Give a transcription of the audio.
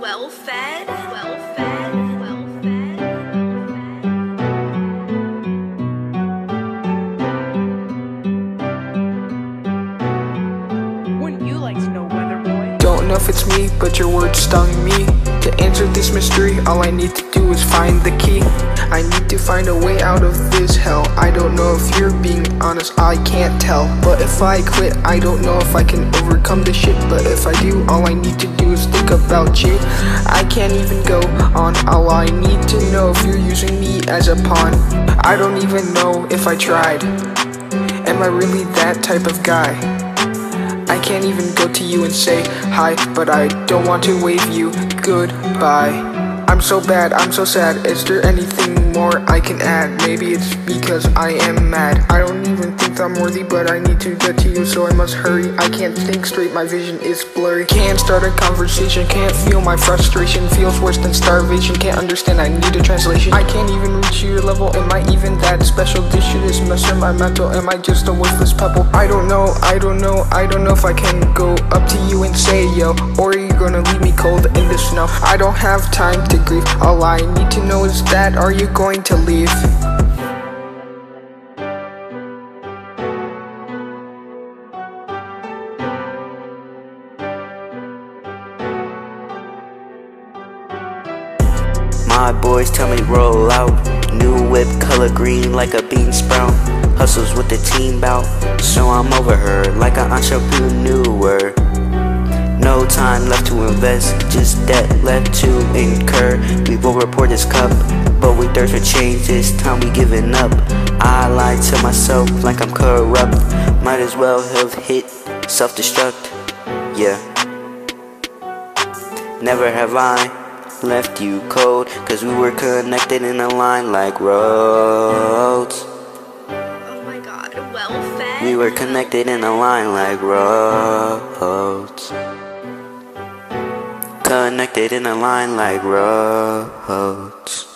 well fed, well fed. Don't know if it's me, but your words stung me. To answer this mystery, all I need to do is find the key. I need to find a way out of this hell. I don't know if you're being honest, I can't tell. But if I quit, I don't know if I can overcome this shit. But if I do, all I need to do about you. I can't even go on. All I need to know if you're using me as a pawn. I don't even know if I tried. Am I really that type of guy? I can't even go to you and say hi, but I don't want to wave you goodbye. I'm so bad, I'm so sad. Is there anything more I can add? Maybe it's because I am mad. I don't even think I'm worthy, but I need to get to you, so I must hurry. I can't think straight, my vision is blurry. Can't start a conversation, can't feel my frustration. Feels worse than starvation, can't understand, I need a translation. I can't even reach your level, am I even that special? This shit is messing my mental, am I just a worthless pebble? I don't know, I don't know, I don't know if I can go up to you and say yo, or are you gonna leave me cold in the snow? I don't have time to grieve, all I need to know is that are you going to leave? My boys tell me roll out. New whip color green like a bean sprout. Hustles with the team bout. So I'm over her like an entrepreneur. Time left to invest, just debt left to incur. We will report this cup, but we thirst for change. This time we giving up. I lie to myself like I'm corrupt. Might as well have hit self destruct. Yeah. Never have I left you cold, cause we were connected in a line like roads. Oh my god, well fed. We were connected in a line like roads. Connected in a line like roads.